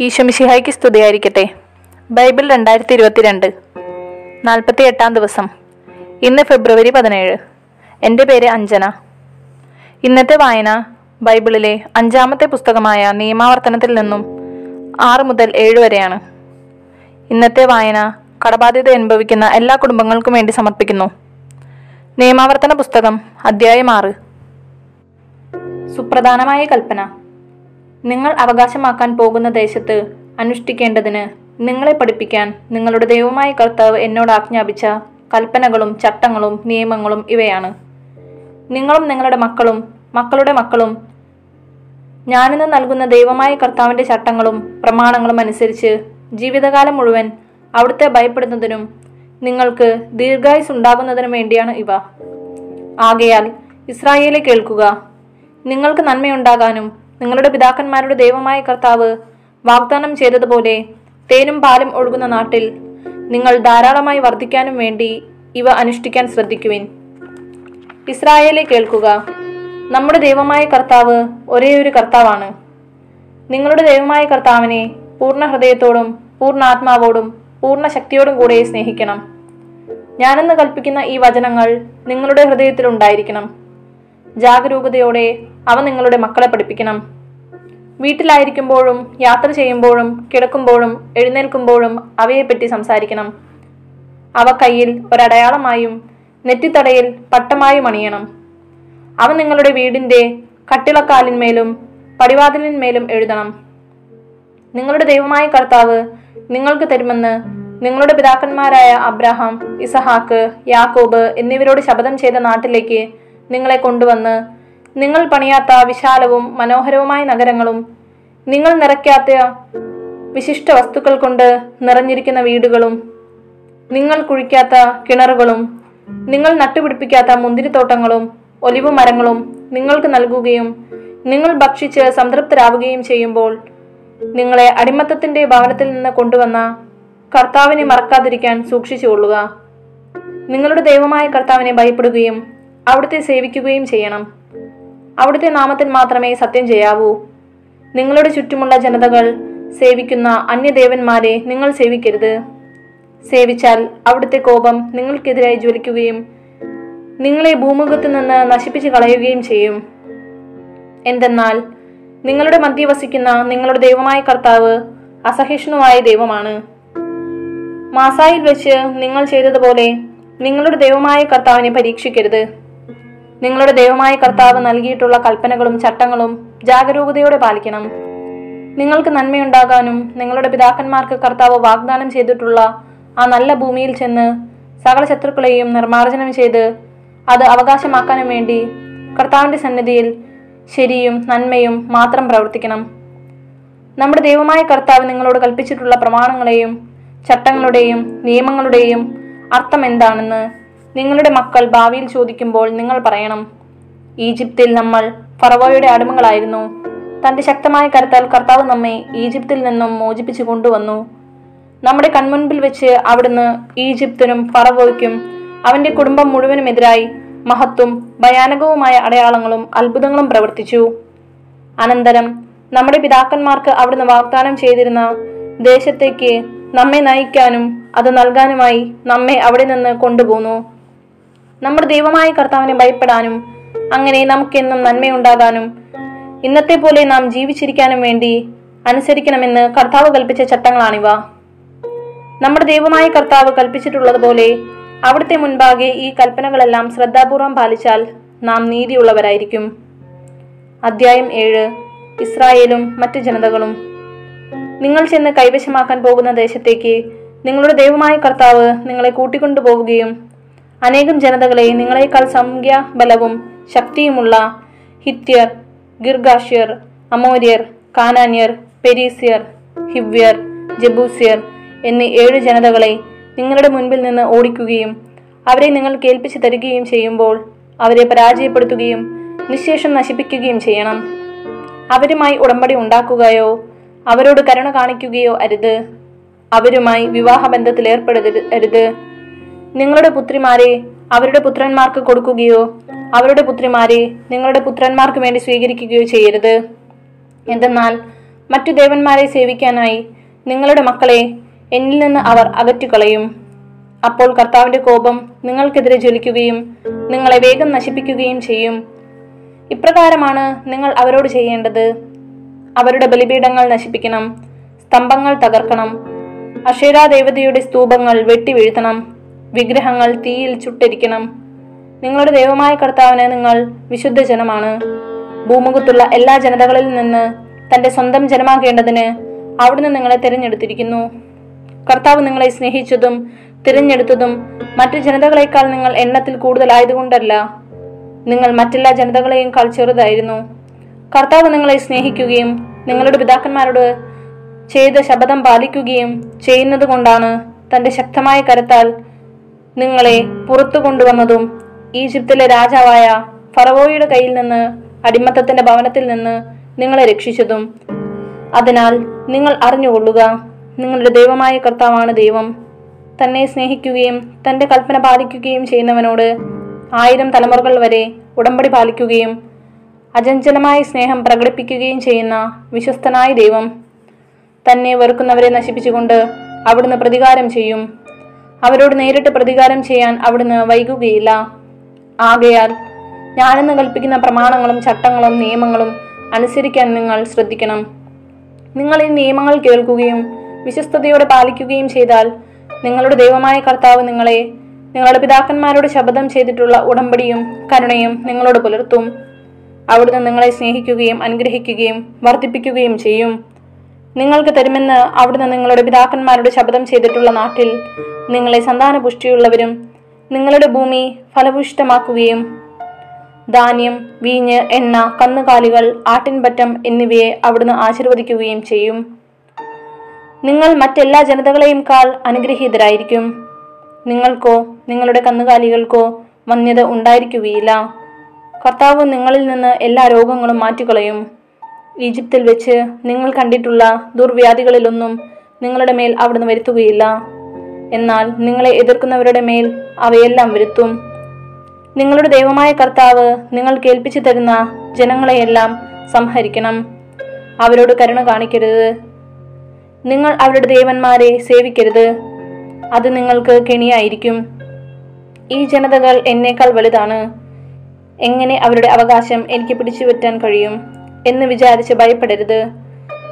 ഈശോമിശിഹായ്ക്ക് സ്തുതിയായിരിക്കട്ടെ. ബൈബിൾ രണ്ടായിരത്തി ഇരുപത്തിരണ്ട് നാൽപ്പത്തി എട്ടാം ദിവസം. ഇന്ന് ഫെബ്രുവരി പതിനേഴ്. എന്റെ പേര് അഞ്ജന. ഇന്നത്തെ വായന ബൈബിളിലെ അഞ്ചാമത്തെ പുസ്തകമായ നിയമാവർത്തനത്തിൽ നിന്നും ആറ് മുതൽ ഏഴ് വരെയാണ്. ഇന്നത്തെ വായന കടബാധ്യത അനുഭവിക്കുന്ന എല്ലാ കുടുംബങ്ങൾക്കും വേണ്ടി സമർപ്പിക്കുന്നു. നിയമാവർത്തന പുസ്തകം അധ്യായം ആറ്. സുപ്രധാനമായ കൽപ്പന. നിങ്ങൾ അവകാശമാക്കാൻ പോകുന്ന ദേശത്ത് അനുഷ്ഠിക്കേണ്ടതിന് നിങ്ങളെ പഠിപ്പിക്കാൻ നിങ്ങളുടെ ദൈവമായ കർത്താവ് എന്നോട് ആജ്ഞാപിച്ച കൽപ്പനകളും ചട്ടങ്ങളും നിയമങ്ങളും ഇവയാണ്. നിങ്ങളും നിങ്ങളുടെ മക്കളും മക്കളുടെ മക്കളും ഞാനിന്ന് നൽകുന്ന ദൈവമായ കർത്താവിന്റെ ചട്ടങ്ങളും പ്രമാണങ്ങളും അനുസരിച്ച് ജീവിതകാലം മുഴുവൻ അവിടുത്തെ ഭയപ്പെടുന്നതിനും നിങ്ങൾക്ക് ദീർഘായുസ് ഉണ്ടാകുന്നതിനും വേണ്ടിയാണ് ഇവ. ആകയാൽ ഇസ്രായേലെ കേൾക്കുക. നിങ്ങൾക്ക് നന്മയുണ്ടാകാനും നിങ്ങളുടെ പിതാക്കന്മാരുടെ ദൈവമായ കർത്താവ് വാഗ്ദാനം ചെയ്തതുപോലെ തേനും പാലും ഒഴുകുന്ന നാട്ടിൽ നിങ്ങൾ ധാരാളമായി വർദ്ധിക്കാനും വേണ്ടി ഇവ അനുഷ്ഠിക്കാൻ ശ്രദ്ധിക്കുവിൻ. ഇസ്രായേലെ കേൾക്കുക. നമ്മുടെ ദൈവമായ കർത്താവ് ഒരേ ഒരു കർത്താവാണ്. നിങ്ങളുടെ ദൈവമായ കർത്താവിനെ പൂർണ ഹൃദയത്തോടും പൂർണ ആത്മാവോടും പൂർണ ശക്തിയോടും കൂടെ സ്നേഹിക്കണം. ഞാനെന്ന് കൽപ്പിക്കുന്ന ഈ വചനങ്ങൾ നിങ്ങളുടെ ഹൃദയത്തിൽ ഉണ്ടായിരിക്കണം. ജാഗരൂകതയോടെ അവ നിങ്ങളുടെ മക്കളെ പഠിപ്പിക്കണം. വീട്ടിലായിരിക്കുമ്പോഴും യാത്ര ചെയ്യുമ്പോഴും കിടക്കുമ്പോഴും എഴുന്നേൽക്കുമ്പോഴും അവയെപ്പറ്റി സംസാരിക്കണം. അവ കയ്യിൽ ഒരടയാളമായും നെറ്റിത്തടയിൽ പട്ടമായും അണിയണം. അവ നിങ്ങളുടെ വീടിന്റെ കട്ടിളക്കാലിന്മേലും പടിവാതിലിന്മേലും എഴുതണം. നിങ്ങളുടെ ദൈവമായ കർത്താവ് നിങ്ങൾക്ക് തരുമെന്ന് നിങ്ങളുടെ പിതാക്കന്മാരായ അബ്രഹാം ഇസഹാക്ക് യാക്കോബ് എന്നിവരോട് ശപഥം ചെയ്ത നാട്ടിലേക്ക് നിങ്ങളെ കൊണ്ടുവന്ന് നിങ്ങൾ പണിയാത്ത വിശാലവും മനോഹരവുമായ നഗരങ്ങളും നിങ്ങൾ നിറയ്ക്കാത്ത വിശിഷ്ട വസ്തുക്കൾ കൊണ്ട് നിറഞ്ഞിരിക്കുന്ന വീടുകളും നിങ്ങൾ കുഴിക്കാത്ത കിണറുകളും നിങ്ങൾ നട്ടുപിടിപ്പിക്കാത്ത മുന്തിരിത്തോട്ടങ്ങളും ഒലിവ് മരങ്ങളും നിങ്ങൾക്ക് നൽകുകയും നിങ്ങൾ ഭക്ഷിച്ച് സംതൃപ്തരാവുകയും ചെയ്യുമ്പോൾ നിങ്ങളെ അടിമത്തത്തിന്റെ ഭവനത്തിൽ നിന്ന് കൊണ്ടുവന്ന കർത്താവിനെ മറക്കാതിരിക്കാൻ സൂക്ഷിച്ചുകൊള്ളുക. നിങ്ങളുടെ ദൈവമായ കർത്താവിനെ ഭയപ്പെടുകയും അവിടുത്തെ സേവിക്കുകയും ചെയ്യണം. അവിടുത്തെ നാമത്തിൽ മാത്രമേ സത്യം ചെയ്യാവൂ. നിങ്ങളുടെ ചുറ്റുമുള്ള ജനതകൾ സേവിക്കുന്ന അന്യദേവന്മാരെ നിങ്ങൾ സേവിക്കരുത്. സേവിച്ചാൽ അവിടുത്തെ കോപം നിങ്ങൾക്കെതിരായി ജ്വലിക്കുകയും നിങ്ങളെ ഭൂമുഖത്ത് നിന്ന് നശിപ്പിച്ചു കളയുകയും ചെയ്യും. എന്തെന്നാൽ നിങ്ങളുടെ മധ്യ വസിക്കുന്ന നിങ്ങളുടെ ദൈവമായ കർത്താവ് അസഹിഷ്ണുവായ ദൈവമാണ്. മാസായിൽ വെച്ച് നിങ്ങൾ ചെയ്തതുപോലെ നിങ്ങളുടെ ദൈവമായ കർത്താവിനെ പരീക്ഷിക്കരുത്. നിങ്ങളുടെ ദൈവമായ കർത്താവ് നൽകിയിട്ടുള്ള കൽപ്പനകളും ചട്ടങ്ങളും ജാഗരൂകതയോടെ പാലിക്കണം. നിങ്ങൾക്ക് നന്മയുണ്ടാകാനും നിങ്ങളുടെ പിതാക്കന്മാർക്ക് കർത്താവ് വാഗ്ദാനം ചെയ്തിട്ടുള്ള ആ നല്ല ഭൂമിയിൽ ചെന്ന് സകല ശത്രുക്കളെയും നിർമ്മാർജനം ചെയ്ത് അത് അവകാശമാക്കാനും വേണ്ടി കർത്താവിന്റെ സന്നിധിയിൽ ശരിയും നന്മയും മാത്രം പ്രവർത്തിക്കണം. നമ്മുടെ ദൈവമായ കർത്താവ് നിങ്ങളോട് കൽപ്പിച്ചിട്ടുള്ള പ്രമാണങ്ങളെയും ചട്ടങ്ങളുടെയും നിയമങ്ങളുടെയും അർത്ഥം എന്താണെന്ന് നിങ്ങളുടെ മക്കൾ ഭാവിയിൽ ചോദിക്കുമ്പോൾ നിങ്ങൾ പറയണം ഈജിപ്തിൽ നമ്മൾ ഫറവോയുടെ അടിമകളായിരുന്നു. തന്റെ ശക്തമായ കരുത്താൽ കർത്താവ് നമ്മെ ഈജിപ്തിൽ നിന്നും മോചിപ്പിച്ചു കൊണ്ടുവന്നു. നമ്മുടെ കൺമുൻപിൽ വെച്ച് അവിടുന്ന് ഈജിപ്തിനും ഫറവോയ്ക്കും അവന്റെ കുടുംബം മുഴുവനുമെതിരായി മഹത്വം ഭയാനകവുമായ അടയാളങ്ങളും അത്ഭുതങ്ങളും പ്രവർത്തിച്ചു. അനന്തരം നമ്മുടെ പിതാക്കന്മാർക്ക് അവിടുന്ന് വാഗ്ദാനം ചെയ്തിരുന്ന ദേശത്തേക്ക് നമ്മെ നയിക്കാനും അത് നൽകാനുമായി നമ്മെ അവിടെ നിന്ന് കൊണ്ടുപോന്നു. നമ്മുടെ ദൈവമായ കർത്താവിനെ ഭയപ്പെടാനും അങ്ങനെ നമുക്കെന്നും നന്മയുണ്ടാകാനും ഇന്നത്തെ പോലെ നാം ജീവിച്ചിരിക്കാനും വേണ്ടി അനുസരിക്കണമെന്ന് കർത്താവ് കൽപ്പിച്ച ചട്ടങ്ങളാണിവ. നമ്മുടെ ദൈവമായ കർത്താവ് കൽപ്പിച്ചിട്ടുള്ളതുപോലെ അവിടുത്തെ മുൻപാകെ ഈ കൽപ്പനകളെല്ലാം ശ്രദ്ധാപൂർവം പാലിച്ചാൽ നാം നീതിയുള്ളവരായിരിക്കും. അധ്യായം ഏഴ്. ഇസ്രായേലും മറ്റു ജനതകളും. നിങ്ങൾ ചെന്ന് കൈവശമാക്കാൻ പോകുന്ന ദേശത്തേക്ക് നിങ്ങളുടെ ദൈവമായ കർത്താവ് നിങ്ങളെ കൂട്ടിക്കൊണ്ടുപോവുകയും അനേകം ജനതകളെ നിങ്ങളെക്കാൾ സംഖ്യാബലവും ശക്തിയുമുള്ള ഹിത്യർ ഗിർഗാഷ്യർ അമോര്യർ കാനാന്യർ പെരീസ്യർ ഹിവ്യർ ജബൂസ്യർ എന്നീ ഏഴ് ജനതകളെ നിങ്ങളുടെ മുൻപിൽ നിന്ന് ഓടിക്കുകയും അവരെ നിങ്ങൾ കേൾപ്പിച്ചു തരികയും ചെയ്യുമ്പോൾ അവരെ പരാജയപ്പെടുത്തുകയും നിശേഷം നശിപ്പിക്കുകയും ചെയ്യണം. അവരുമായി ഉടമ്പടി ഉണ്ടാക്കുകയോ അവരോട് കരുണ കാണിക്കുകയോ അരുത്. അവരുമായി വിവാഹബന്ധത്തിൽ ഏർപ്പെടരുത് നിങ്ങളുടെ പുത്രിമാരെ അവരുടെ പുത്രന്മാർക്ക് കൊടുക്കുകയോ അവരുടെ പുത്രിമാരെ നിങ്ങളുടെ പുത്രന്മാർക്ക് വേണ്ടി സ്വീകരിക്കുകയോ ചെയ്യരുത്. എന്തെന്നാൽ മറ്റു ദേവന്മാരെ സേവിക്കാനായി നിങ്ങളുടെ മക്കളെ എന്നിൽ നിന്ന് അവർ അകറ്റിക്കളയും. അപ്പോൾ കർത്താവിന്റെ കോപം നിങ്ങൾക്കെതിരെ ജ്വലിക്കുകയും നിങ്ങളെ വേഗം നശിപ്പിക്കുകയും ചെയ്യും. ഇപ്രകാരമാണ് നിങ്ങൾ അവരോട് ചെയ്യേണ്ടത്. അവരുടെ ബലിപീഠങ്ങൾ നശിപ്പിക്കണം സ്തംഭങ്ങൾ തകർക്കണം അക്ഷേരാ ദേവതയുടെ സ്തൂപങ്ങൾ വെട്ടിവീഴ്ത്തണം വിഗ്രഹങ്ങൾ തീയിൽ ചുട്ടിരിക്കണം. നിങ്ങളുടെ ദൈവമായ കർത്താവിന് നിങ്ങൾ വിശുദ്ധ ജനമാണ്. ഭൂമുഖത്തുള്ള എല്ലാ ജനതകളിൽ നിന്ന് തന്റെ സ്വന്തം ജനമാകേണ്ടതിന് അവിടുന്ന് നിങ്ങളെ തിരഞ്ഞെടുത്തിരിക്കുന്നു. കർത്താവ് നിങ്ങളെ സ്നേഹിച്ചതും തിരഞ്ഞെടുത്തതും മറ്റു ജനതകളെക്കാൾ നിങ്ങൾ എണ്ണത്തിൽ കൂടുതലായതുകൊണ്ടല്ല. നിങ്ങൾ മറ്റെല്ലാ ജനതകളെയും കാൾ ചെറുതായിരുന്നു. കർത്താവ് നിങ്ങളെ സ്നേഹിക്കുകയും നിങ്ങളുടെ പിതാക്കന്മാരോട് ചെയ്ത ശപഥം പാലിക്കുകയും ചെയ്യുന്നത് കൊണ്ടാണ് തന്റെ ശക്തമായ കരത്താൽ നിങ്ങളെ പുറത്തു കൊണ്ടുവന്നതും ഈജിപ്തിലെ രാജാവായ ഫറവോയുടെ കയ്യിൽ നിന്ന് അടിമത്തത്തിന്റെ ഭവനത്തിൽ നിന്ന് നിങ്ങളെ രക്ഷിച്ചതും. അതിനാൽ നിങ്ങൾ അറിഞ്ഞുകൊള്ളുക നിങ്ങളുടെ ദൈവമായ കർത്താവാണ് ദൈവം. തന്നെ സ്നേഹിക്കുകയും തന്റെ കൽപ്പന പാലിക്കുകയും ചെയ്യുന്നവനോട് ആയിരം തലമുറകൾ വരെ ഉടമ്പടി പാലിക്കുകയും അചഞ്ചലമായ സ്നേഹം പ്രകടിപ്പിക്കുകയും ചെയ്യുന്ന വിശ്വസ്തനായ ദൈവം. തന്നെ വെറുക്കുന്നവരെ നശിപ്പിച്ചുകൊണ്ട് അവിടുന്ന് പ്രതികാരം ചെയ്യും. അവരോട് നേരിട്ട് പ്രതികാരം ചെയ്യാൻ അവിടുന്ന് വൈകുകയില്ല. ആകയാൽ ഞാനെന്ന് കൽപ്പിക്കുന്ന പ്രമാണങ്ങളും ചട്ടങ്ങളും നിയമങ്ങളും അനുസരിക്കാൻ നിങ്ങൾ ശ്രദ്ധിക്കണം. നിങ്ങൾ ഈ നിയമങ്ങൾ കേൾക്കുകയും വിശ്വസ്തയോടെ പാലിക്കുകയും ചെയ്താൽ നിങ്ങളുടെ ദൈവമായ കർത്താവ് നിങ്ങളെ നിങ്ങളുടെ പിതാക്കന്മാരോട് ശപഥം ചെയ്തിട്ടുള്ള ഉടമ്പടിയും കരുണയും നിങ്ങളോട് പുലർത്തും. അവിടുന്ന് നിങ്ങളെ സ്നേഹിക്കുകയും അനുഗ്രഹിക്കുകയും വർദ്ധിപ്പിക്കുകയും ചെയ്യും. നിങ്ങൾക്ക് തരുമെന്ന് അവിടുന്ന് നിങ്ങളുടെ പിതാക്കന്മാരുടെ ശബ്ദം ചെയ്തിട്ടുള്ള നാട്ടിൽ നിങ്ങളെ സന്താനപുഷ്ടിയുള്ളവരും നിങ്ങളുടെ ഭൂമി ഫലഭൂഷ്ടമാക്കുകയും ധാന്യം വീഞ്ഞ് എണ്ണ കന്നുകാലികൾ ആട്ടിൻപറ്റം എന്നിവയെ അവിടുന്ന് ആശീർവദിക്കുകയും ചെയ്യും. നിങ്ങൾ മറ്റെല്ലാ ജനതകളെയും കാൾ അനുഗ്രഹീതരായിരിക്കും. നിങ്ങൾക്കോ നിങ്ങളുടെ കന്നുകാലികൾക്കോ വന്യത ഉണ്ടായിരിക്കുകയില്ല. കർത്താവ് നിങ്ങളിൽ നിന്ന് എല്ലാ രോഗങ്ങളും മാറ്റിക്കളയും. ഈജിപ്തിൽ വെച്ച് നിങ്ങൾ കണ്ടിട്ടുള്ള ദുർവ്യാധികളിലൊന്നും നിങ്ങളുടെ മേൽ അവിടുന്ന് വരുത്തുകയില്ല. എന്നാൽ നിങ്ങളെ എതിർക്കുന്നവരുടെ മേൽ അവയെല്ലാം വരുത്തും. നിങ്ങളുടെ ദൈവമായ കർത്താവ് നിങ്ങൾ കേൾപ്പിച്ചു തരുന്ന ജനങ്ങളെയെല്ലാം സംഹരിക്കണം. അവരോട് കരുണ കാണിക്കരുത്. നിങ്ങൾ അവരുടെ ദേവന്മാരെ സേവിക്കരുത്. അത് നിങ്ങൾക്ക് കെണിയായിരിക്കും. ഈ ജനതകൾ എന്നേക്കാൾ വലുതാണ്. എങ്ങനെ അവരുടെ അവകാശം എനിക്ക് പിടിച്ചു പറ്റാൻ കഴിയും? എന്ന് വിചാരിച്ച് ഭയപ്പെടരുത്.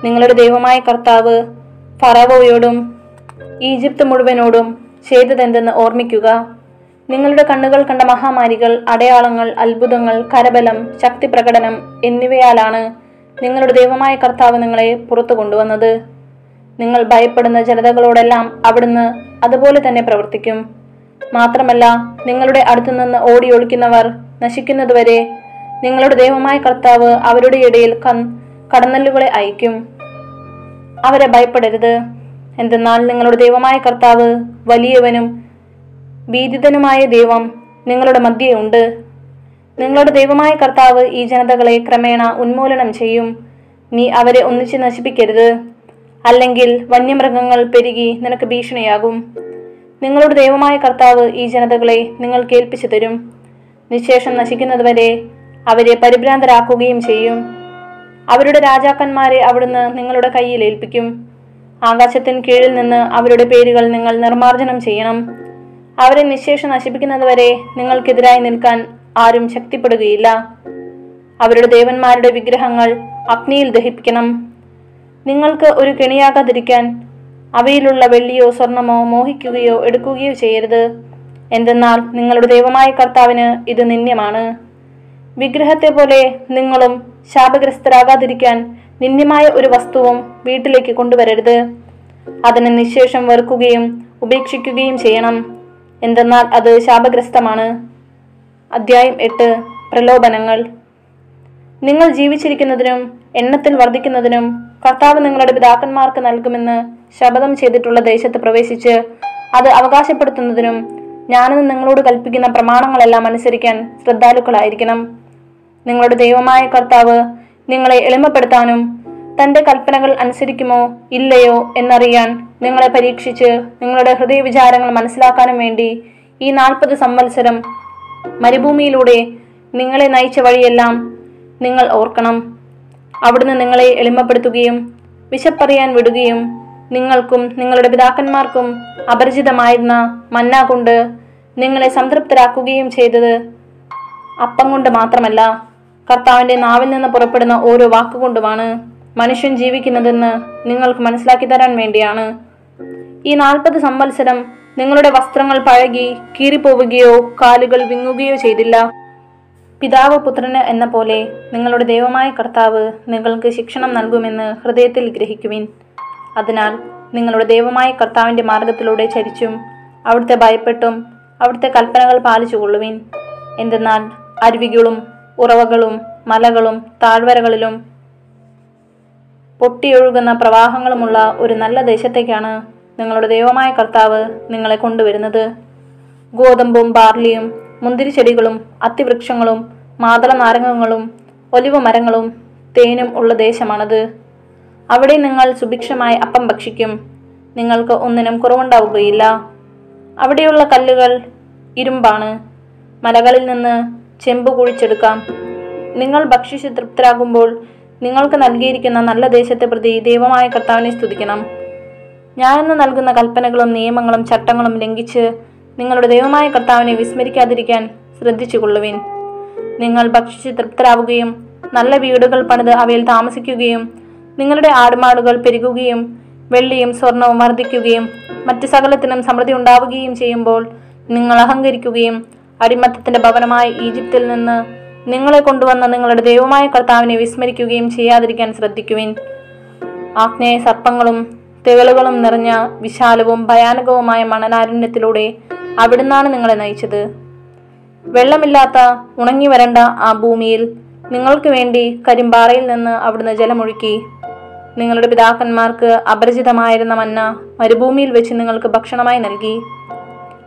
നിങ്ങളുടെ ദൈവമായ കർത്താവ് ഫറവോയോടും ഈജിപ്ത് മുഴുവനോടും ചെയ്തതെന്തെന്ന് ഓർമ്മിക്കുക. നിങ്ങളുടെ കണ്ണുകൾ കണ്ട മഹാമാരികൾ അടയാളങ്ങൾ അത്ഭുതങ്ങൾ കരബലം ശക്തി പ്രകടനം എന്നിവയാലാണ് നിങ്ങളുടെ ദൈവമായ കർത്താവ് നിങ്ങളെ പുറത്തു കൊണ്ടുവന്നത്. നിങ്ങൾ ഭയപ്പെടുന്ന ജനതകളോടെല്ലാം അവിടുന്ന് അതുപോലെ തന്നെ പ്രവർത്തിക്കും. മാത്രമല്ല നിങ്ങളുടെ അടുത്തു നിന്ന് ഓടി ഒളിക്കുന്നവർ നശിക്കുന്നതുവരെ നിങ്ങളുടെ ദൈവമായ കർത്താവ് അവരുടെ ഇടയിൽ കടന്നലുകളെ അയക്കും അവരെ ഭയപ്പെടരുത്. എന്തെന്നാൽ നിങ്ങളുടെ ദൈവമായ കർത്താവ് വലിയവനും ഭീതിതനുമായ ദൈവം നിങ്ങളുടെ മധ്യേ ഉണ്ട്. നിങ്ങളുടെ ദൈവമായ കർത്താവ് ഈ ജനതകളെ ക്രമേണ ഉന്മൂലനം ചെയ്യും. നീ അവരെ ഒന്നിച്ച് നശിപ്പിക്കരുത്. അല്ലെങ്കിൽ വന്യമൃഗങ്ങൾ പെരുകി നിനക്ക് ഭീഷണിയാകും. നിങ്ങളുടെ ദൈവമായ കർത്താവ് ഈ ജനതകളെ നിങ്ങൾ കേൾപ്പിച്ചു തരും. നിശേഷം നശിക്കുന്നതുവരെ അവരെ പരിഭ്രാന്തരാക്കുകയും ചെയ്യും. അവരുടെ രാജാക്കന്മാരെ അവിടുന്ന് നിങ്ങളുടെ കയ്യിൽ ഏൽപ്പിക്കും. ആകാശത്തിന് കീഴിൽ നിന്ന് അവരുടെ പേരുകൾ നിങ്ങൾ നിർമ്മാർജനം ചെയ്യണം. അവരെ നിശേഷം നശിപ്പിക്കുന്നതുവരെ നിങ്ങൾക്കെതിരായി നിൽക്കാൻ ആരും ശക്തിപ്പെടുകയില്ല. അവരുടെ ദേവന്മാരുടെ വിഗ്രഹങ്ങൾ അഗ്നിയിൽ ദഹിപ്പിക്കണം. നിങ്ങൾക്ക് ഒരു കെണിയാകാതിരിക്കാൻ അവയിലുള്ള വെള്ളിയോ സ്വർണമോ മോഹിക്കുകയോ എടുക്കുകയോ ചെയ്യരുത്. എന്തെന്നാൽ നിങ്ങളുടെ ദൈവമായ കർത്താവിന് ഇത് നിന്ദ്യമാണ്. വിഗ്രഹത്തെ പോലെ നിങ്ങളും ശാപഗ്രസ്തരാകാതിരിക്കാൻ നിന്ദ്യമായ ഒരു വസ്തുവും വീട്ടിലേക്ക് കൊണ്ടുവരരുത്. അതിനെ നിശേഷം വെറുക്കുകയും ഉപേക്ഷിക്കുകയും ചെയ്യണം. എന്തെന്നാൽ അത് ശാപഗ്രസ്തമാണ്. അധ്യായം എട്ട്. പ്രലോഭനങ്ങൾ. നിങ്ങൾ ജീവിച്ചിരിക്കുന്നതിനും എണ്ണത്തിൽ വർദ്ധിക്കുന്നതിനും കർത്താവ് നിങ്ങളുടെ പിതാക്കന്മാർക്ക് നൽകുമെന്ന് ശപഥം ചെയ്തിട്ടുള്ള ദേശത്ത് പ്രവേശിച്ച് അത് അവകാശപ്പെടുത്തുന്നതിനും ഞാനെന്ന് നിങ്ങളോട് കൽപ്പിക്കുന്ന പ്രമാണങ്ങളെല്ലാം അനുസരിക്കാൻ ശ്രദ്ധാലുക്കളായിരിക്കണം. നിങ്ങളുടെ ദൈവമായ കർത്താവ് നിങ്ങളെ എളിമപ്പെടുത്താനും തന്റെ കൽപ്പനകൾ അനുസരിക്കുമോ ഇല്ലയോ എന്നറിയാൻ നിങ്ങളെ പരീക്ഷിച്ച് നിങ്ങളുടെ ഹൃദയ വിചാരങ്ങൾ മനസ്സിലാക്കാനും വേണ്ടി ഈ നാൽപ്പത് സംവത്സരം മരുഭൂമിയിലൂടെ നിങ്ങളെ നയിച്ച വഴിയെല്ലാം നിങ്ങൾ ഓർക്കണം. അവിടുന്ന് നിങ്ങളെ എളിമപ്പെടുത്തുകയും വിശപ്പറിയാൻ വിടുകയും നിങ്ങൾക്കും നിങ്ങളുടെ പിതാക്കന്മാർക്കും അപരിചിതമായിരുന്ന മന്ന കൊണ്ട് നിങ്ങളെ സംതൃപ്തരാക്കുകയും ചെയ്തത് അപ്പം കൊണ്ട് മാത്രമല്ല. കർത്താവിന്റെ നാവിൽ നിന്ന് പുറപ്പെടുന്ന ഓരോ വാക്കുകൊണ്ടുമാണ് മനുഷ്യൻ ജീവിക്കുന്നതെന്ന് നിങ്ങൾക്ക് മനസ്സിലാക്കി തരാൻ വേണ്ടിയാണ്. ഈ നാൽപ്പത് സംവത്സരം നിങ്ങളുടെ വസ്ത്രങ്ങൾ പഴകി കീറിപ്പോവുകയോ കാലുകൾ വിങ്ങുകയോ ചെയ്തില്ല. പിതാവ് പുത്രന് എന്ന പോലെ നിങ്ങളുടെ ദൈവമായ കർത്താവ് നിങ്ങൾക്ക് ശിക്ഷണം നൽകുമെന്ന് ഹൃദയത്തിൽ ഗ്രഹിക്കുവിൻ. അതിനാൽ നിങ്ങളുടെ ദൈവമായ കർത്താവിന്റെ മാർഗത്തിലൂടെ ചരിച്ചും അവിടുത്തെ ഭയപ്പെട്ടും അവിടുത്തെ കൽപ്പനകൾ പാലിച്ചു കൊള്ളുവിൻ എന്തെന്നാൽ അരുവികളും ഉറവകളും മലകളും താഴ്വരകളിലും പൊട്ടിയൊഴുകുന്ന പ്രവാഹങ്ങളുമുള്ള ഒരു നല്ല ദേശത്തേക്കാണ് നിങ്ങളുടെ ദൈവമായ കർത്താവ് നിങ്ങളെ കൊണ്ടുവരുന്നത്. ഗോതമ്പും ബാർലിയും മുന്തിരിച്ചെടികളും അത്തിവൃക്ഷങ്ങളും മാതള നാരകങ്ങളും ഒലിവ മരങ്ങളും തേനും ഉള്ള ദേശമാണത്. അവിടെ നിങ്ങൾ സുഭിക്ഷമായി അപ്പം ഭക്ഷിക്കും. നിങ്ങൾക്ക് ഒന്നിനും കുറവുണ്ടാവുകയില്ല. അവിടെയുള്ള കല്ലുകൾ ഇരുമ്പാണ്. മലകളിൽ നിന്ന് ചെമ്പ് കുഴിച്ചെടുക്കാം. നിങ്ങൾ ഭക്ഷിച്ച് തൃപ്തരാകുമ്പോൾ നിങ്ങൾക്ക് നൽകിയിരിക്കുന്ന നല്ല ദേശത്തെ പ്രതി ദൈവമായ കർത്താവിനെ സ്തുതിക്കണം. ഞാനെന്ന് നൽകുന്ന കൽപ്പനകളും നിയമങ്ങളും ചട്ടങ്ങളും ലംഘിച്ച് നിങ്ങളുടെ ദൈവമായ കർത്താവിനെ വിസ്മരിക്കാതിരിക്കാൻ ശ്രദ്ധിച്ചുകൊള്ളുവിൻ. നിങ്ങൾ ഭക്ഷിച്ച് തൃപ്തരാവുകയും നല്ല വീടുകൾ പണിത് അവയിൽ താമസിക്കുകയും നിങ്ങളുടെ ആടുമാടുകൾ പെരുകുകയും വെള്ളിയും സ്വർണവും വർദ്ധിക്കുകയും മറ്റ് സകലത്തിനും സമൃദ്ധി ഉണ്ടാവുകയും ചെയ്യുമ്പോൾ നിങ്ങൾ അഹങ്കരിക്കുകയും അടിമത്തത്തിന്റെ ഭവനമായ ഈജിപ്തിൽ നിന്ന് നിങ്ങളെ കൊണ്ടുവന്ന നിങ്ങളുടെ ദൈവമായ കർത്താവിനെ വിസ്മരിക്കുകയും ചെയ്യാതിരിക്കാൻ ശ്രദ്ധിക്കുവിൻ. ആഗ്നേയ സർപ്പങ്ങളും തേളുകളും നിറഞ്ഞ വിശാലവും ഭയാനകവുമായ മണനാരണ്യത്തിലൂടെ അവിടുന്നാണ് നിങ്ങളെ നയിച്ചത്. വെള്ളമില്ലാത്ത ഉണങ്ങി വരണ്ട ആ ഭൂമിയിൽ നിങ്ങൾക്ക് വേണ്ടി കരിമ്പാറയിൽ നിന്ന് അവിടുന്ന് ജലമൊഴുക്കി. നിങ്ങളുടെ പിതാക്കന്മാർക്ക് അപരിചിതമായിരുന്ന മന്ന മരുഭൂമിയിൽ വെച്ച് നിങ്ങൾക്ക് ഭക്ഷണമായി നൽകി.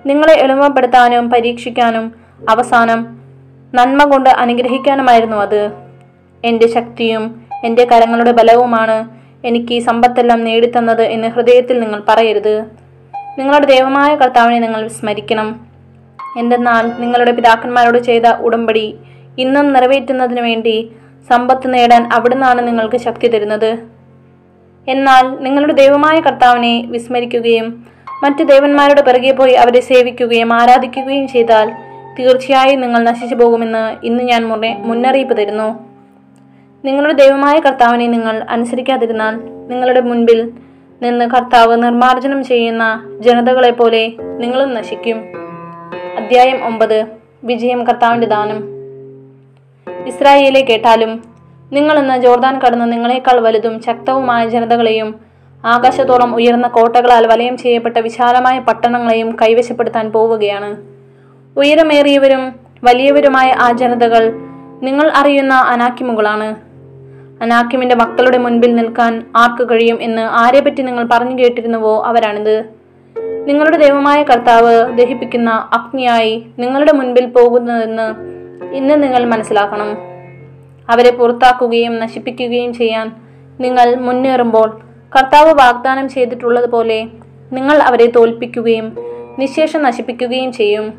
നിങ്ങളെ എളിമപ്പെടുത്താനും പരീക്ഷിക്കാനും അവസാനം നന്മ കൊണ്ട് അനുഗ്രഹിക്കാനുമായിരുന്നു അത്. എന്റെ ശക്തിയും എന്റെ കരങ്ങളുടെ ബലവുമാണ് എനിക്ക് ഈ സമ്പത്തെല്ലാം നേടിത്തന്നത് എന്ന് ഹൃദയത്തിൽ നിങ്ങൾ പറയരുത്. നിങ്ങളുടെ ദൈവമായ കർത്താവിനെ നിങ്ങൾ സ്മരിക്കണം എന്തെന്നാൽ നിങ്ങളുടെ പിതാക്കന്മാരോട് ചെയ്ത ഉടമ്പടി ഇന്നും നിറവേറ്റുന്നതിന് വേണ്ടി സമ്പത്ത് നേടാൻ അവിടുന്നാണ് നിങ്ങൾക്ക് ശക്തി തരുന്നത്. എന്നാൽ നിങ്ങളുടെ ദൈവമായ കർത്താവിനെ വിസ്മരിക്കുകയും മറ്റ് ദേവന്മാരുടെ പിറകെ പോയി അവരെ സേവിക്കുകയും ആരാധിക്കുകയും ചെയ്താൽ തീർച്ചയായും നിങ്ങൾ നശിച്ചു പോകുമെന്ന് ഇന്ന് ഞാൻ മുന്നേ- മുന്നറിയിപ്പ് തരുന്നു. നിങ്ങളുടെ ദൈവമായ കർത്താവിനെ നിങ്ങൾ അനുസരിക്കാതിരുന്നാൽ നിങ്ങളുടെ മുൻപിൽ നിന്ന് കർത്താവ് നിർമ്മാർജനം ചെയ്യുന്ന ജനതകളെ പോലെ നിങ്ങളും നശിക്കും. അദ്ധ്യായം ഒമ്പത്. വിജയം കർത്താവിന്റെ ദാനം. ഇസ്രായേലെ കേട്ടാലും നിങ്ങളെന്ന് ജോർദാൻ കടന്ന് നിങ്ങളെക്കാൾ വലുതും ശക്തവുമായ ജനതകളെയും ആകാശത്തോളം ഉയർന്ന കോട്ടകളാൽ വലയം ചെയ്യപ്പെട്ട വിശാലമായ പട്ടണങ്ങളെയും കൈവശപ്പെടുത്താൻ പോവുകയാണ്. ഉയരമേറിയവരും വലിയവരുമായ ആ ജനതകൾ നിങ്ങൾ അറിയുന്ന അനാക്കിമുകളാണ്. അനാക്കിമിന്റെ മക്കളുടെ മുൻപിൽ നിൽക്കാൻ ആർക്ക് കഴിയും എന്ന് ആരെപ്പറ്റി നിങ്ങൾ പറഞ്ഞു കേട്ടിരുന്നുവോ അവരാണിത്? നിങ്ങളുടെ ദൈവമായ കർത്താവ് ദഹിപ്പിക്കുന്ന അഗ്നിയായി നിങ്ങളുടെ മുൻപിൽ പോകുന്നതെന്ന് ഇന്ന് നിങ്ങൾ മനസ്സിലാക്കണം. അവരെ പുറത്താക്കുകയും നശിപ്പിക്കുകയും ചെയ്യാൻ നിങ്ങൾ മുന്നേറുമ്പോൾ കർത്താവ് വാഗ്ദാനം ചെയ്തിട്ടുള്ളതുപോലെ നിങ്ങൾ അവരെ തോൽപ്പിക്കുകയും നിശേഷം നശിപ്പിക്കുകയും ചെയ്യും.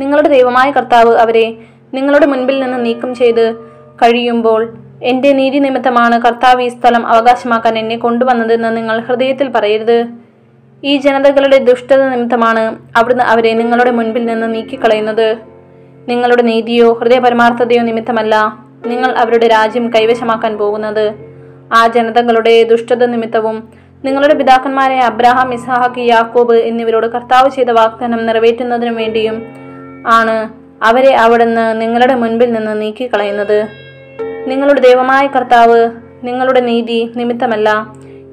നിങ്ങളുടെ ദൈവമായ കർത്താവ് അവരെ നിങ്ങളുടെ മുൻപിൽ നിന്ന് നീക്കം ചെയ്ത് കഴിയുമ്പോൾ എന്റെ നീതി നിമിത്തമാണ് കർത്താവ് ഈ സ്ഥലം അവകാശമാക്കാൻ എന്നെ കൊണ്ടുവന്നതെന്ന് നിങ്ങൾ ഹൃദയത്തിൽ പറയരുത്. ഈ ജനതകളുടെ ദുഷ്ടത നിമിത്തമാണ് അവിടുന്ന് അവരെ നിങ്ങളുടെ മുൻപിൽ നിന്ന് നീക്കിക്കളയുന്നത്. നിങ്ങളുടെ നീതിയോ ഹൃദയപരമാർത്ഥതയോ നിമിത്തമല്ല നിങ്ങൾ അവരുടെ രാജ്യം കൈവശമാക്കാൻ പോകുന്നത്. ആ ജനതകളുടെ ദുഷ്ടത നിമിത്തവും നിങ്ങളുടെ പിതാക്കന്മാരെ അബ്രാഹാം ഇസ്ഹാഖ് യാക്കോബ് എന്നിവരോട് കർത്താവ് ചെയ്ത വാഗ്ദാനം നിറവേറ്റുന്നതിനു വേണ്ടിയും ആണ് അവരെ അവിടുന്ന് നിങ്ങളുടെ മുൻപിൽ നിന്ന് നീക്കിക്കളയുന്നത്. നിങ്ങളുടെ ദൈവമായ കർത്താവ് നിങ്ങളുടെ നീതി നിമിത്തമല്ല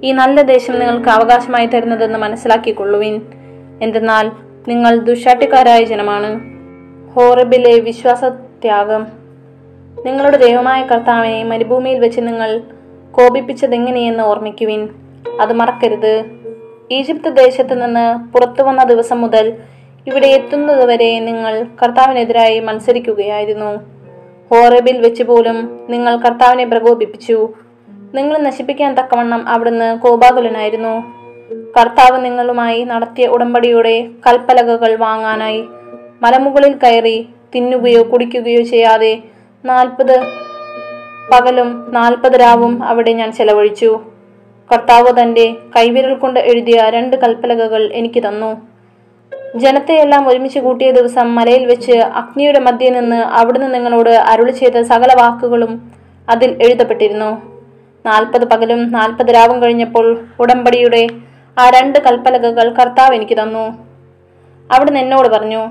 ഈ നല്ല ദേശം നിങ്ങൾക്ക് അവകാശമായി തരുന്നതെന്ന് മനസ്സിലാക്കിക്കൊള്ളുവിൻ. എന്തെന്നാൽ നിങ്ങൾ ദുശാട്ടിക്കാരായ ജനമാണ്. ഹോറബിലെ വിശ്വാസത്യാഗം. നിങ്ങളുടെ ദൈവമായ കർത്താവിനെ മരുഭൂമിയിൽ വെച്ച് നിങ്ങൾ കോപിപ്പിച്ചതെങ്ങനെയെന്ന് ഓർമ്മിക്കുവിൻ. അത് മറക്കരുത്. ഈജിപ്ത് ദേശത്ത് നിന്ന് പുറത്തു വന്ന ദിവസം മുതൽ ഇവിടെ എത്തുന്നതുവരെ നിങ്ങൾ കർത്താവിനെതിരായി മത്സരിക്കുകയായിരുന്നു. ഹോറബിൽ വെച്ച് പോലും നിങ്ങൾ കർത്താവിനെ പ്രകോപിപ്പിച്ചു. നിങ്ങൾ നശിപ്പിക്കാൻ തക്കവണ്ണം അവിടുന്ന് കോപാകുലനായിരുന്നു. കർത്താവ് നിങ്ങളുമായി നടത്തിയ ഉടമ്പടിയുടെ കൽപ്പലകകൾ വാങ്ങാനായി മലമുകളിൽ കയറി തിന്നുകയോ കുടിക്കുകയോ ചെയ്യാതെ നാൽപ്പത് പകലും നാൽപ്പത് രാവും അവിടെ ഞാൻ ചെലവഴിച്ചു. കർത്താവ് തന്റെ കൈവിരൽ കൊണ്ട് എഴുതിയ രണ്ട് കൽപ്പലകകൾ എനിക്ക് തന്നു. ജനത്തെയെല്ലാം ഒരുമിച്ച് കൂട്ടിയ ദിവസം മലയിൽ വെച്ച് അഗ്നിയുടെ മധ്യേ നിന്ന് അവിടുന്ന് നിങ്ങളോട് അരുളി ചെയ്ത സകല വാക്കുകളും അതിൽ എഴുതപ്പെട്ടിരുന്നു. നാൽപ്പത് പകലും നാൽപ്പത് രാവും കഴിഞ്ഞപ്പോൾ ഉടമ്പടിയുടെ ആ രണ്ട് കൽപ്പലകകൾ കർത്താവ് എനിക്ക് തന്നു. അവിടുന്ന് എന്നോട് പറഞ്ഞു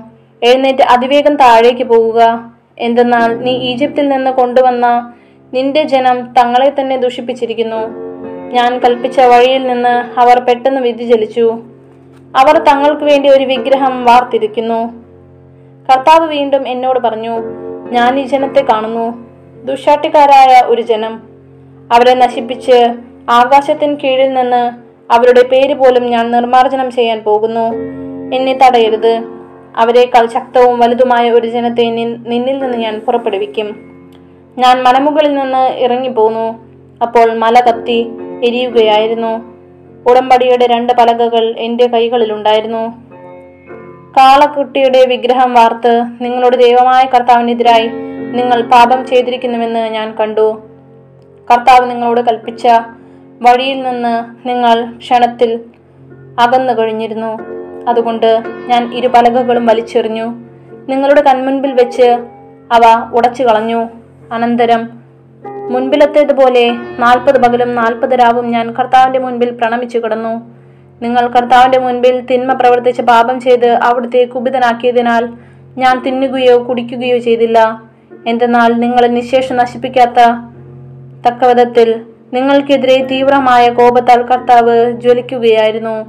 എഴുന്നേറ്റ് അതിവേഗം താഴേക്ക് പോവുക. എന്തെന്നാൽ നീ ഈജിപ്തിൽ നിന്ന് കൊണ്ടുവന്ന നിന്റെ ജനം തങ്ങളെ തന്നെ ദുഷിപ്പിച്ചിരിക്കുന്നു. ഞാൻ കൽപ്പിച്ച വഴിയിൽ നിന്ന് അവർ പെട്ടെന്ന് വ്യതിചലിച്ചു അവർ തങ്ങൾക്ക് വേണ്ടി ഒരു വിഗ്രഹം വാർത്തിരിക്കുന്നു. കർത്താവ് വീണ്ടും എന്നോട് പറഞ്ഞു ഞാൻ ഈ ജനത്തെ കാണുന്നു. ദുഷാട്ടിക്കാരായ ഒരു ജനം. അവരെ നശിപ്പിച്ച് ആകാശത്തിന് കീഴിൽ നിന്ന് അവരുടെ പേര് പോലും ഞാൻ നിർമ്മാർജനം ചെയ്യാൻ പോകുന്നു. എന്നെ തടയരുത്. അവരെക്കാൾ ശക്തവും വലുതുമായ ഒരു ജനത്തെ നിന്നിൽ നിന്ന് ഞാൻ പുറപ്പെടുവിക്കും. ഞാൻ മലമുകളിൽ നിന്ന് ഇറങ്ങിപ്പോന്നു. അപ്പോൾ മല കത്തി എരിയുകയായിരുന്നു. ഉടമ്പടിയുടെ രണ്ട് പലകകൾ എന്റെ കൈകളിലുണ്ടായിരുന്നു. കാളക്കുട്ടിയുടെ വിഗ്രഹം വാർത്ത് നിങ്ങളുടെ ദൈവമായ കർത്താവിനെതിരായി നിങ്ങൾ പാപം ചെയ്തിരിക്കുന്നുവെന്ന് ഞാൻ കണ്ടു. കർത്താവ് നിങ്ങളോട് കൽപ്പിച്ച വഴിയിൽ നിന്ന് നിങ്ങൾ ക്ഷണത്തിൽ അകന്നു കഴിഞ്ഞിരുന്നു. അതുകൊണ്ട് ഞാൻ ഇരു പലകകളും വലിച്ചെറിഞ്ഞു. നിങ്ങളുടെ കൺമുൻപിൽ വെച്ച് അവ ഉടച്ചു കളഞ്ഞു അനന്തരം. മുൻപിലത്തേതുപോലെ നാൽപ്പത് പകലും നാൽപ്പത് രാവും ഞാൻ കർത്താവിന്റെ മുൻപിൽ പ്രണമിച്ചു കിടന്നു. നിങ്ങൾ കർത്താവിന്റെ മുൻപിൽ തിന്മ പ്രവർത്തിച്ച് പാപം ചെയ്ത് അവിടുത്തെ കുപിതനാക്കിയതിനാൽ ഞാൻ തിന്നുകയോ കുടിക്കുകയോ ചെയ്തില്ല. എന്തെന്നാൽ നിങ്ങളെ നിശേഷം നശിപ്പിക്കാത്ത തക്കവിധത്തിൽ നിങ്ങൾക്കെതിരെ തീവ്രമായ കോപത്താൽ കർത്താവ് ജ്വലിക്കുകയായിരുന്നു.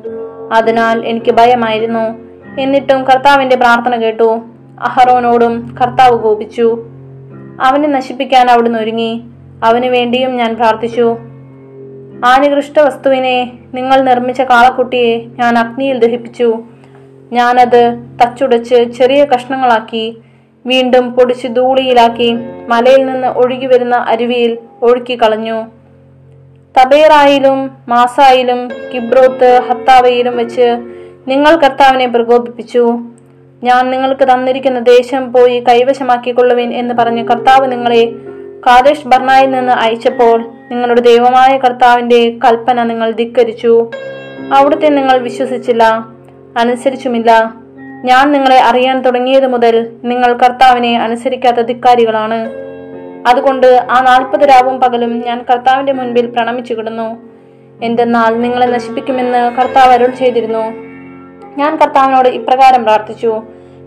അതിനാൽ എനിക്ക് ഭയമായിരുന്നു. എന്നിട്ടും കർത്താവിന്റെ പ്രാർത്ഥന കേട്ടു. അഹറോനോടും കർത്താവ് കോപിച്ചു. അവനെ നശിപ്പിക്കാൻ അവിടുന്ന് ഒരുങ്ങി. അവന് വേണ്ടിയും ഞാൻ പ്രാർത്ഥിച്ചു. ആനികൃഷ്ട നികൃഷ്ട വസ്തുവിനെ നിങ്ങൾ നിർമ്മിച്ച കാളക്കുട്ടിയെ ഞാൻ അഗ്നിയിൽ ദഹിപ്പിച്ചു. ഞാനത് തച്ചുടച്ച് ചെറിയ കഷ്ണങ്ങളാക്കി വീണ്ടും പൊടിച്ച് ധൂളിയിലാക്കി മലയിൽ നിന്ന് ഒഴുകി വരുന്ന അരുവിയിൽ ഒഴുക്കി കളഞ്ഞു. തബേറായിലും മാസായിലും കിബ്രോത്ത് ഹത്താവയിലും വെച്ച് നിങ്ങൾ കർത്താവിനെ പ്രകോപിപ്പിച്ചു. ഞാൻ നിങ്ങൾക്ക് തന്നിരിക്കുന്ന ദേശം പോയി കൈവശമാക്കിക്കൊള്ളുവിൻ എന്ന് പറഞ്ഞ് കർത്താവ് നിങ്ങളെ കാദേഷ് ബർണായിൽ നിന്ന് അയച്ചപ്പോൾ നിങ്ങളുടെ ദൈവമായ കർത്താവിന്റെ കൽപ്പന നിങ്ങൾ ധിക്കരിച്ചു. അവിടുത്തെ നിങ്ങൾ വിശ്വസിച്ചില്ല അനുസരിച്ചുമില്ല. ഞാൻ നിങ്ങളെ അറിയാൻ തുടങ്ങിയത് മുതൽ നിങ്ങൾ കർത്താവിനെ അനുസരിക്കാത്ത ധിക്കാരികളാണ്. അതുകൊണ്ട് ആ നാൽപ്പത് രാവും പകലും ഞാൻ കർത്താവിന്റെ മുൻപിൽ പ്രണമിച്ചു കിടന്നു എന്തെന്നാൽ നിങ്ങളെ നശിപ്പിക്കുമെന്ന് കർത്താവ് അരുൾ ചെയ്തിരുന്നു. ഞാൻ കർത്താവിനോട് ഇപ്രകാരം പ്രാർത്ഥിച്ചു.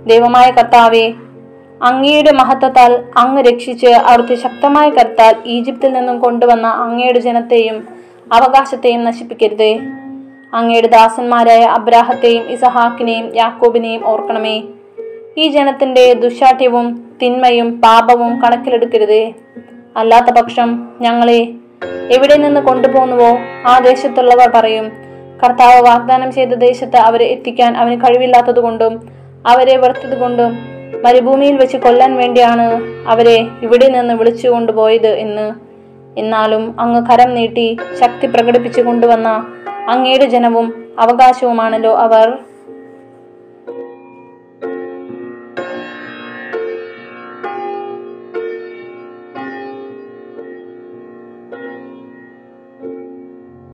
ദൈവമായ കർത്താവെ അങ്ങയുടെ മഹത്വത്താൽ അങ്ങ് രക്ഷിച്ച് അവിടുത്തെ ശക്തമായ കരുത്താൽ ഈജിപ്തിൽ നിന്നും കൊണ്ടുവന്ന അങ്ങയുടെ ജനത്തെയും അവകാശത്തെയും നശിപ്പിക്കരുതേ. അങ്ങയുടെ ദാസന്മാരായ അബ്രാഹത്തെയും ഇസഹാക്കിനെയും യാക്കോബിനെയും ഓർക്കണമേ. ഈ ജനത്തിന്റെ ദുശാഠ്യവും തിന്മയും പാപവും കണക്കിലെടുക്കരുതേ. അല്ലാത്ത പക്ഷം ഞങ്ങളെ എവിടെ നിന്ന് കൊണ്ടുപോകുന്നുവോ ആ ദേശത്തുള്ളവർ പറയും കർത്താവ് വാഗ്ദാനം ചെയ്ത ദേശത്ത് അവരെ എത്തിക്കാൻ അവന് കഴിവില്ലാത്തതുകൊണ്ടും അവരെ വെറുത്തതുകൊണ്ടും മരുഭൂമിയിൽ വെച്ച് കൊല്ലാൻ വേണ്ടിയാണ് അവരെ ഇവിടെ നിന്ന് വിളിച്ചു കൊണ്ടുപോയത് എന്ന്. എന്നാലും അങ്ങ് കരം നീട്ടി ശക്തി പ്രകടിപ്പിച്ചു കൊണ്ടുവന്ന അങ്ങയുടെ ജനവും അവകാശവുമാണല്ലോ അവർ.